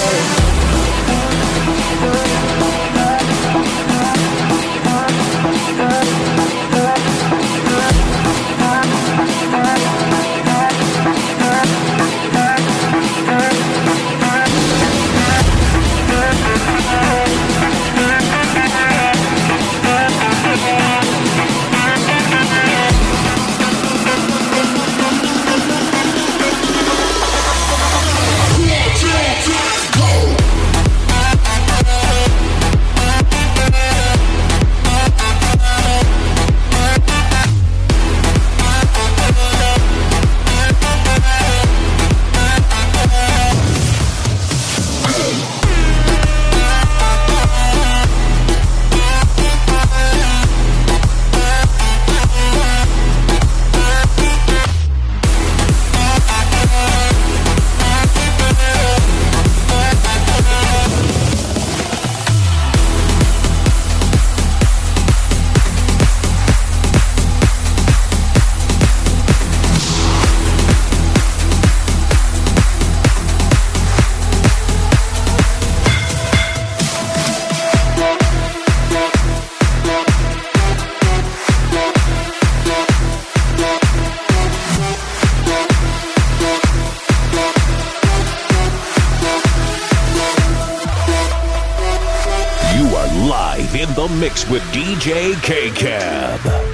You mix with DJ K Cab.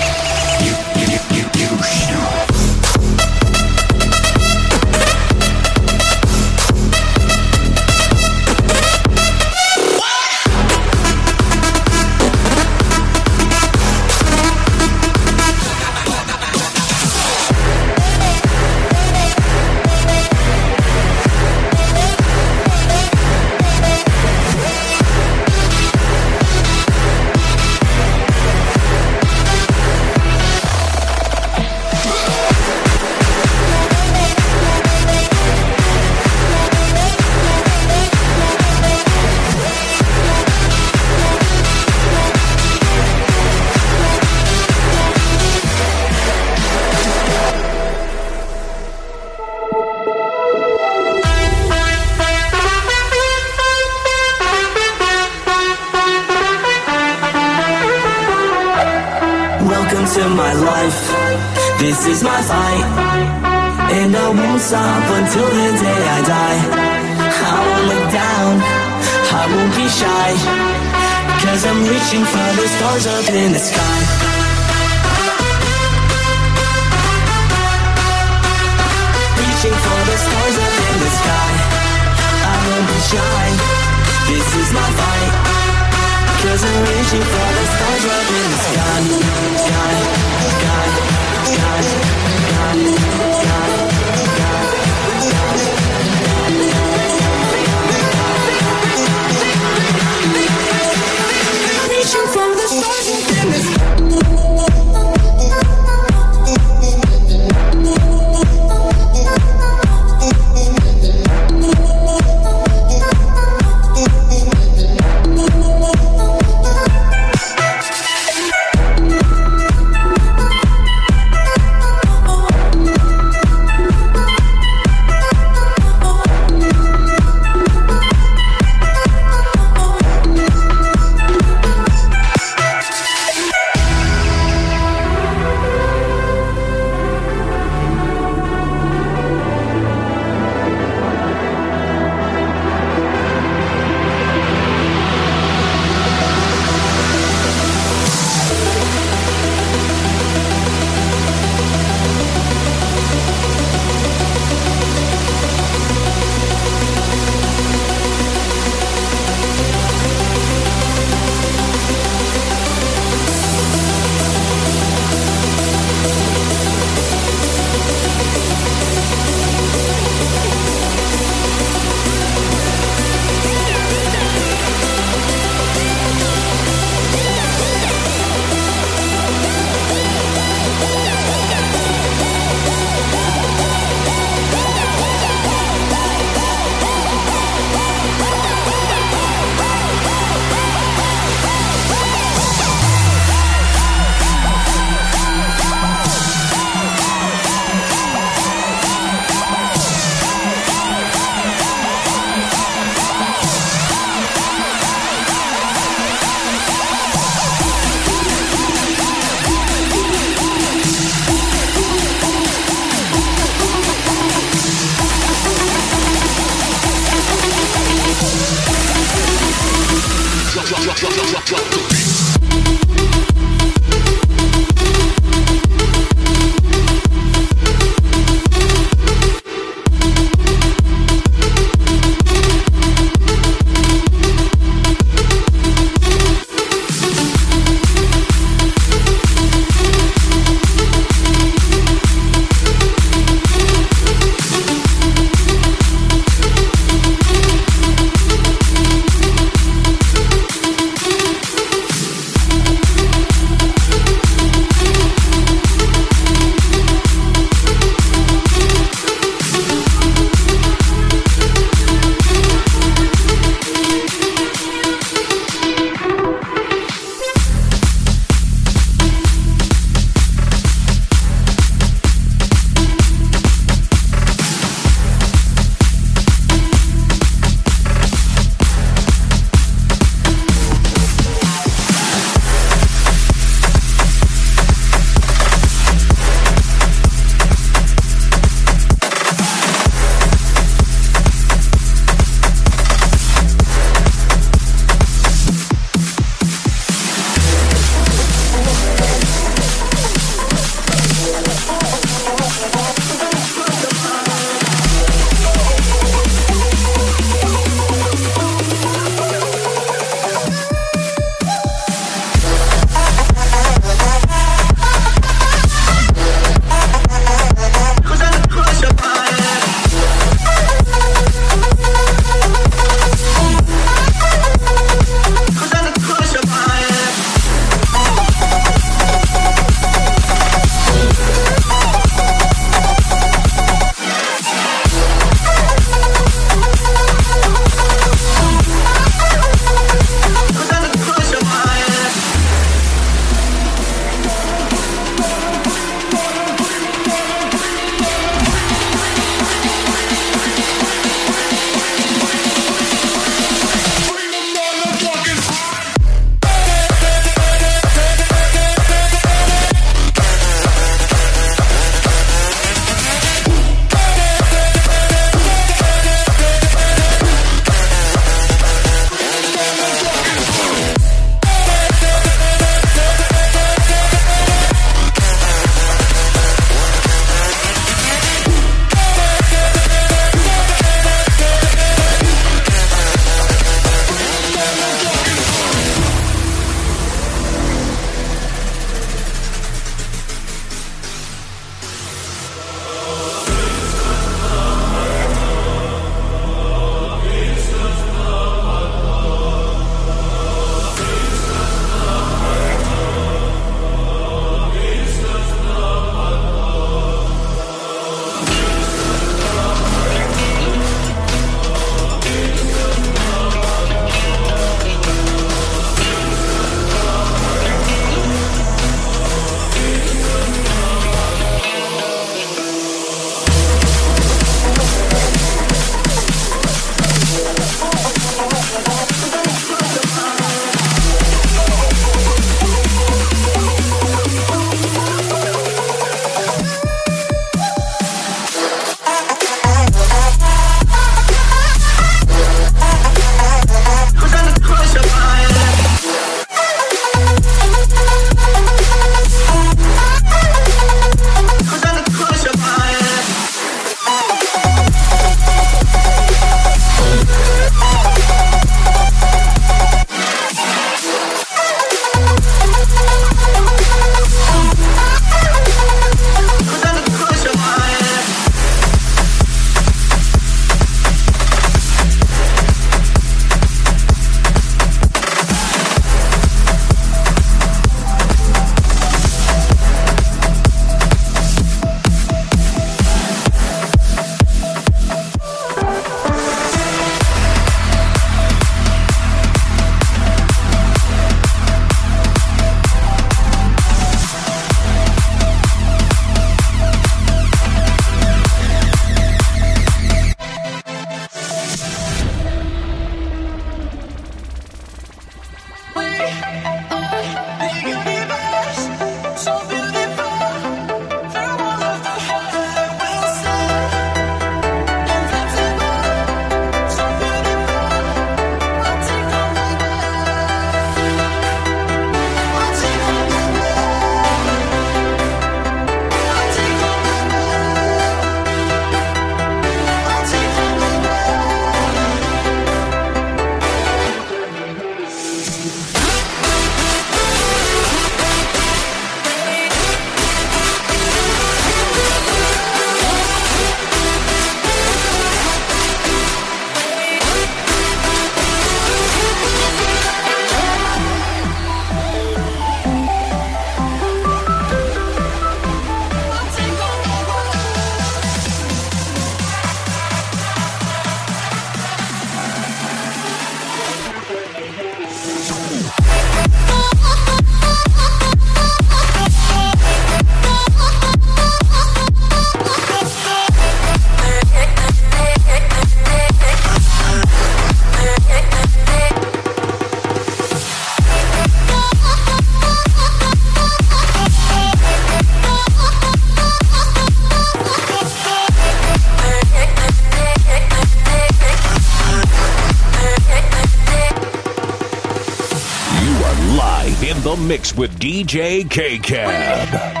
Mix with DJ K Cab.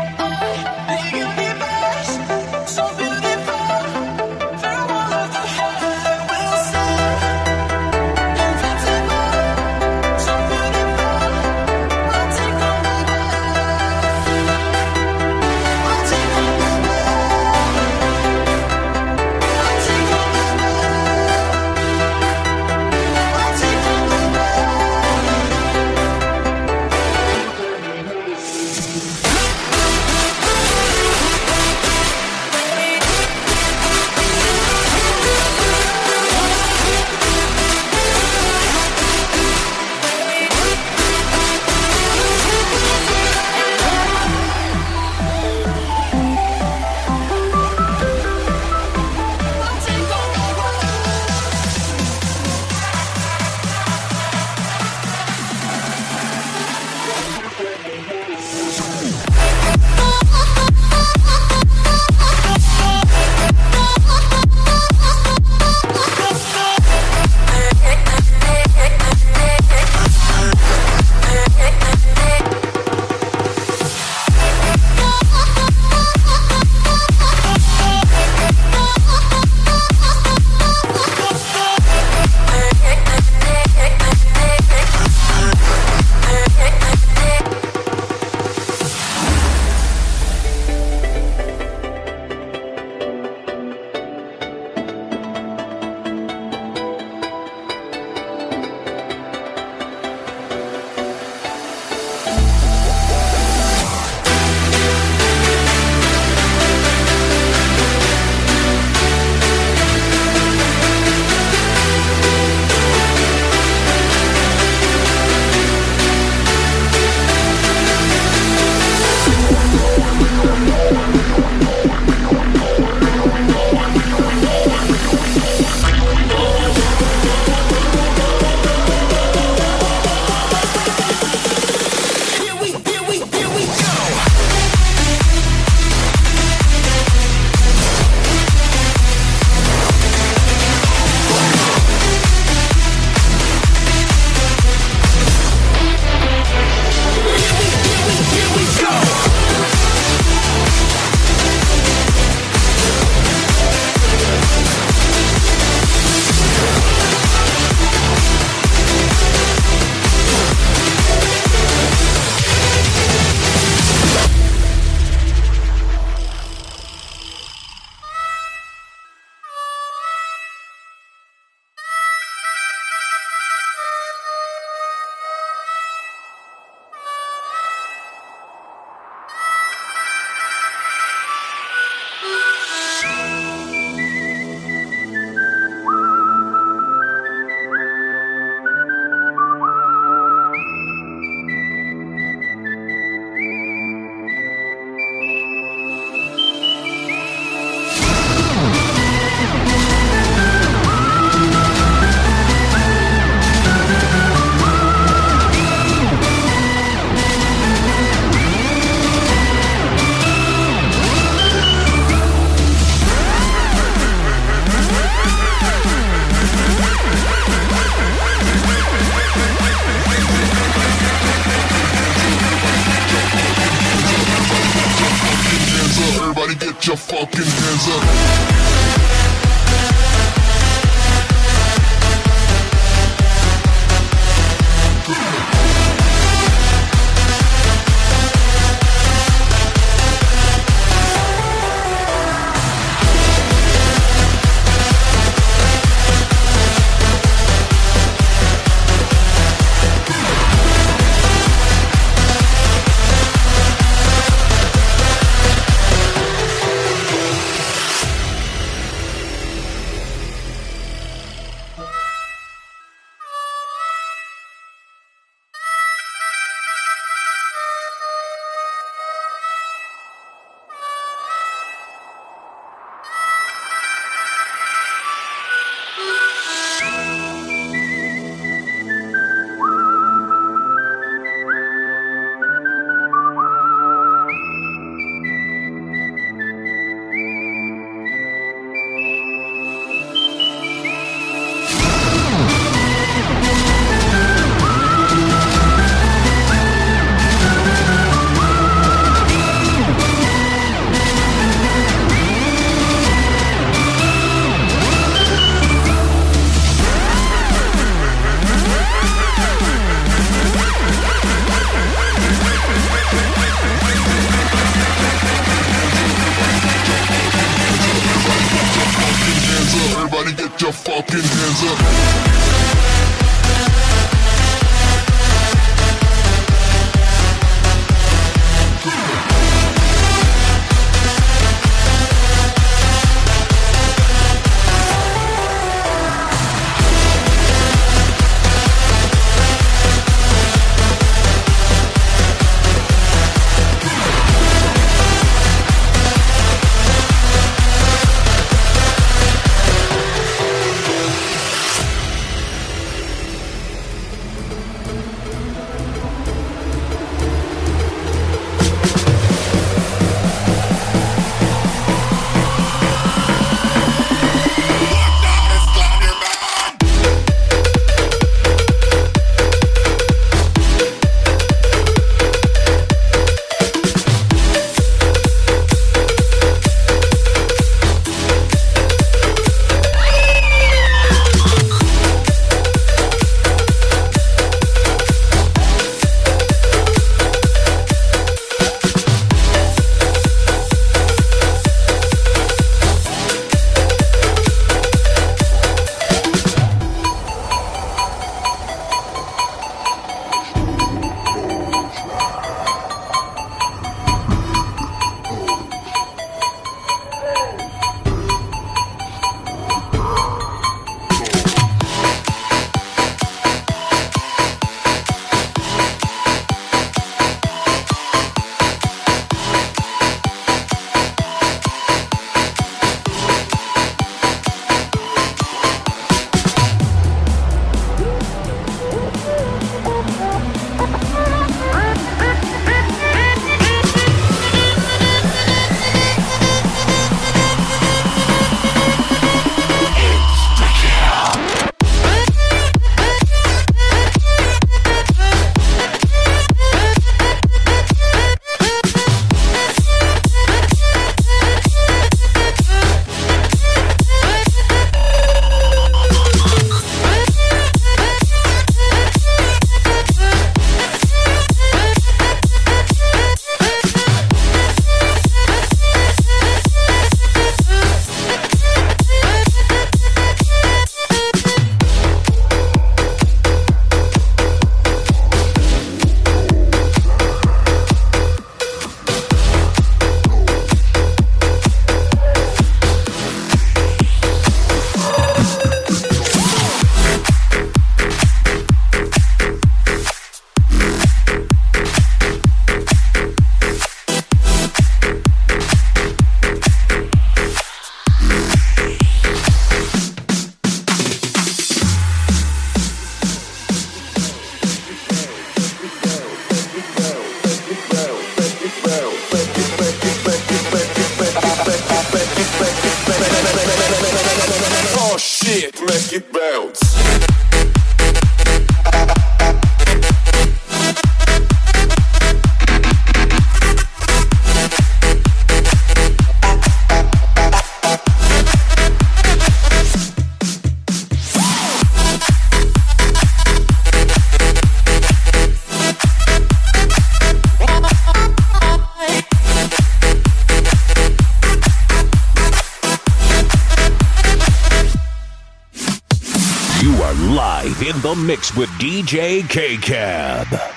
Mix with DJ K Cab.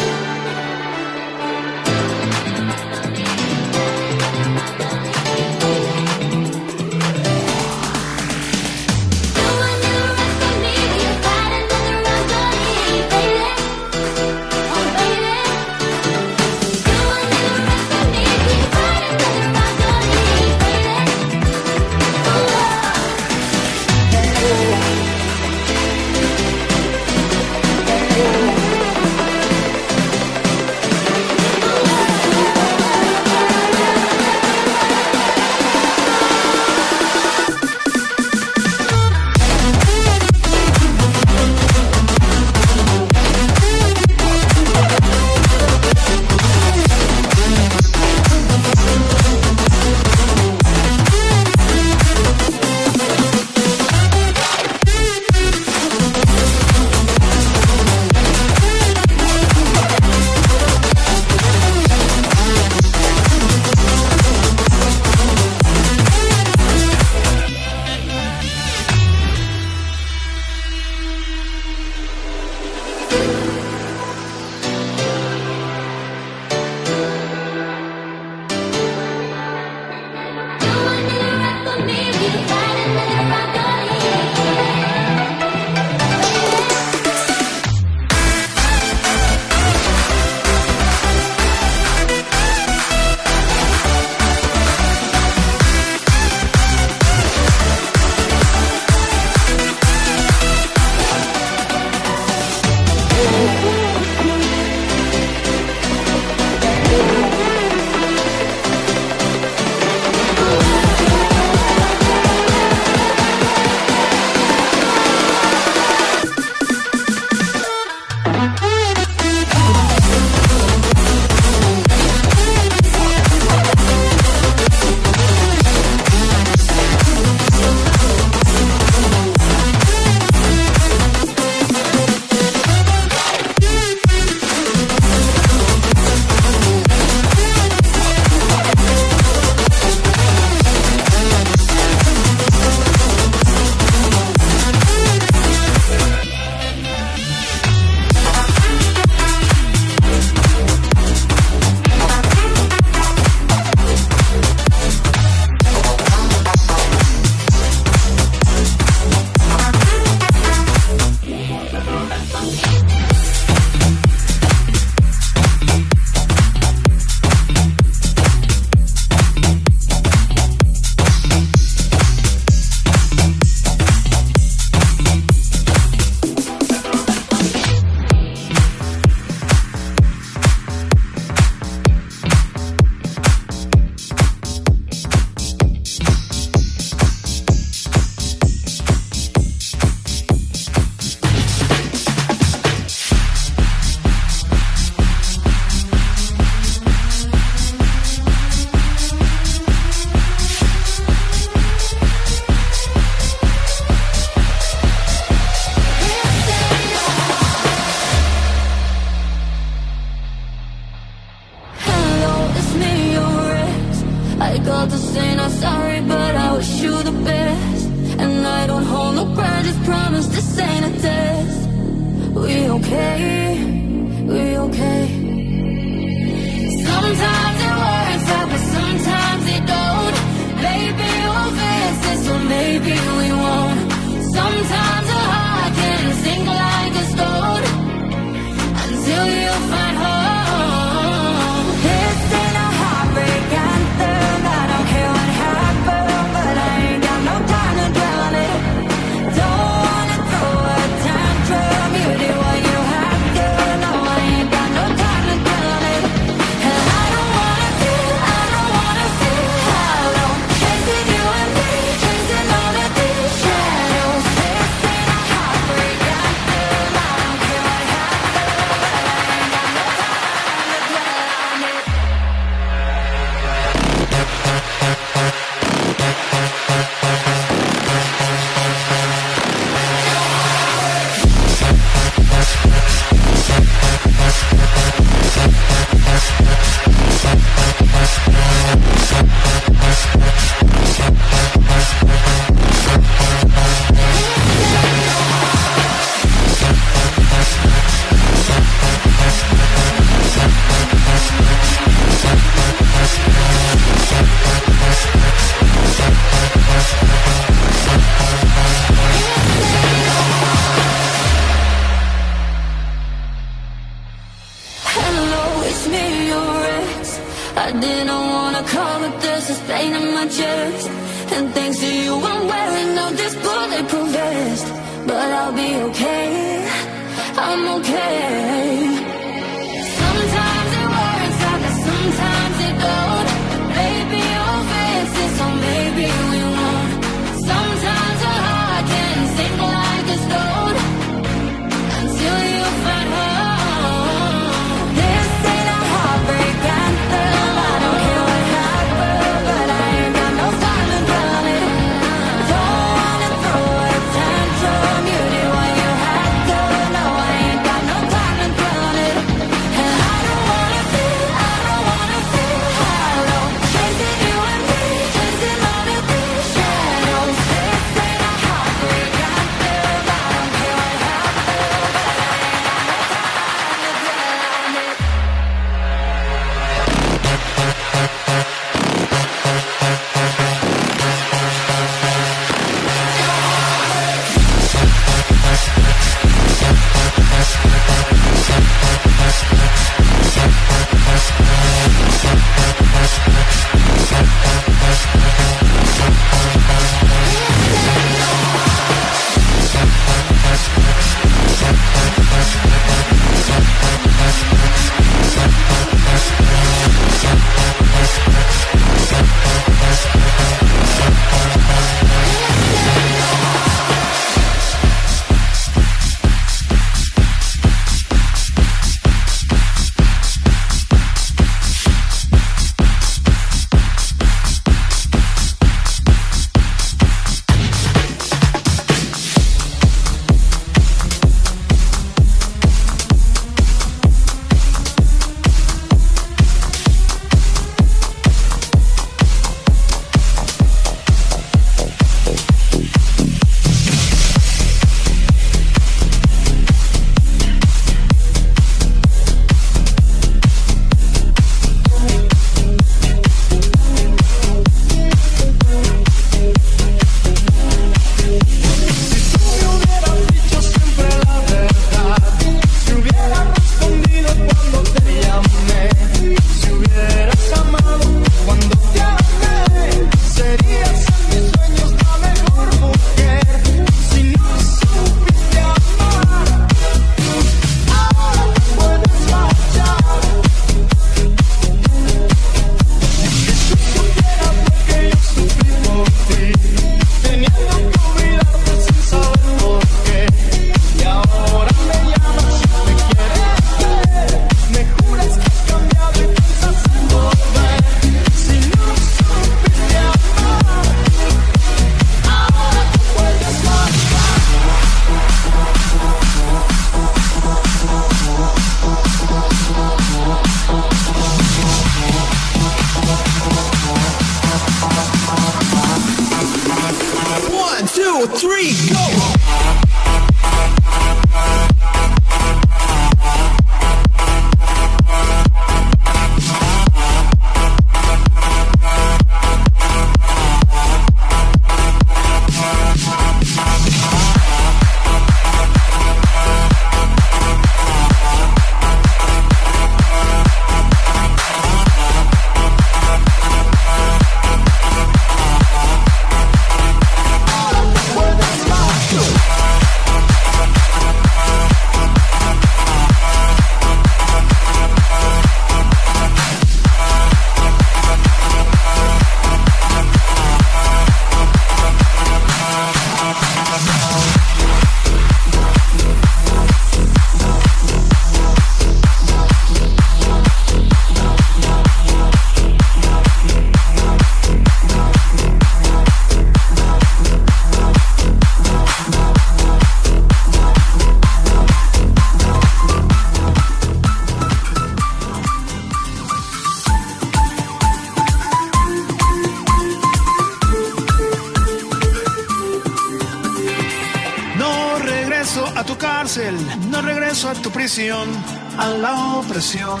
no regreso a tu prisión, a la opresión.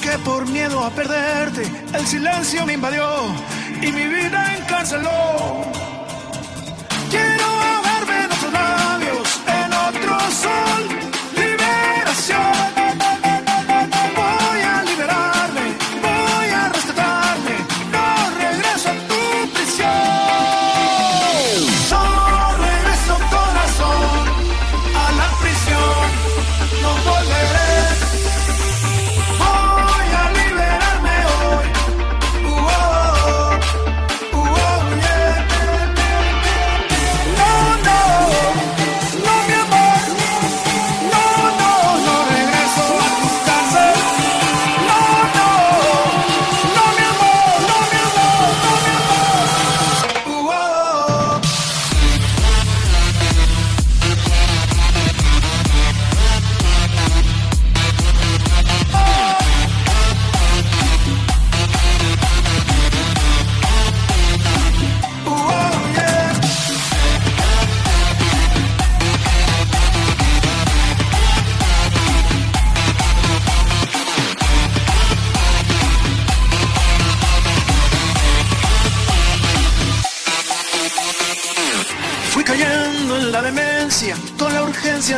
Que por miedo a perderte, el silencio me invadió y mi vida encarceló.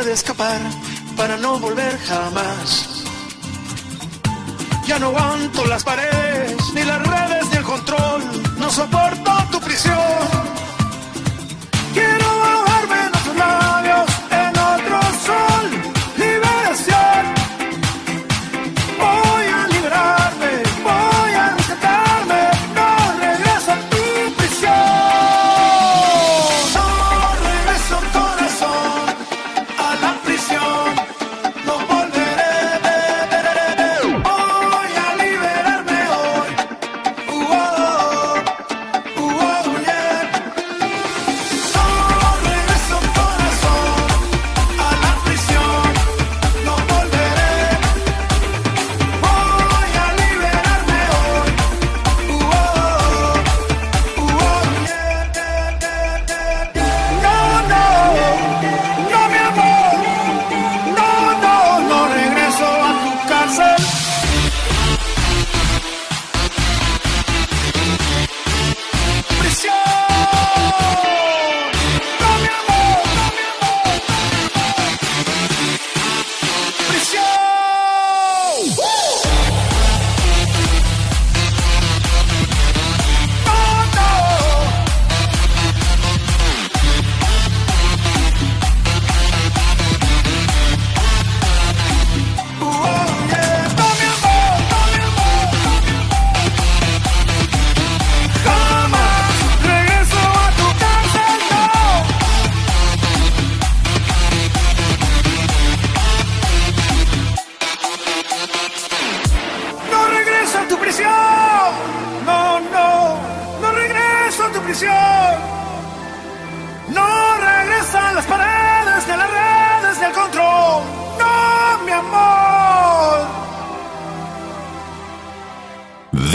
de escapar para no volver jamás. Ya no aguanto las paredes, ni las redes, ni el control, no soporto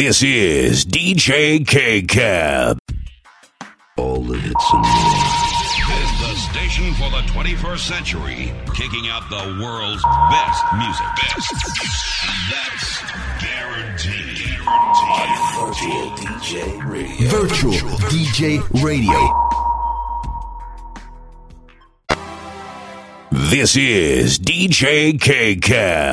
This is DJ K Cab. All the hits and is the station for the 21st century, kicking out the world's best music. Best. That's guaranteed. Guaranteed. On Virtual DJ Radio. Virtual, Virtual DJ Radio. This is DJ K Cab.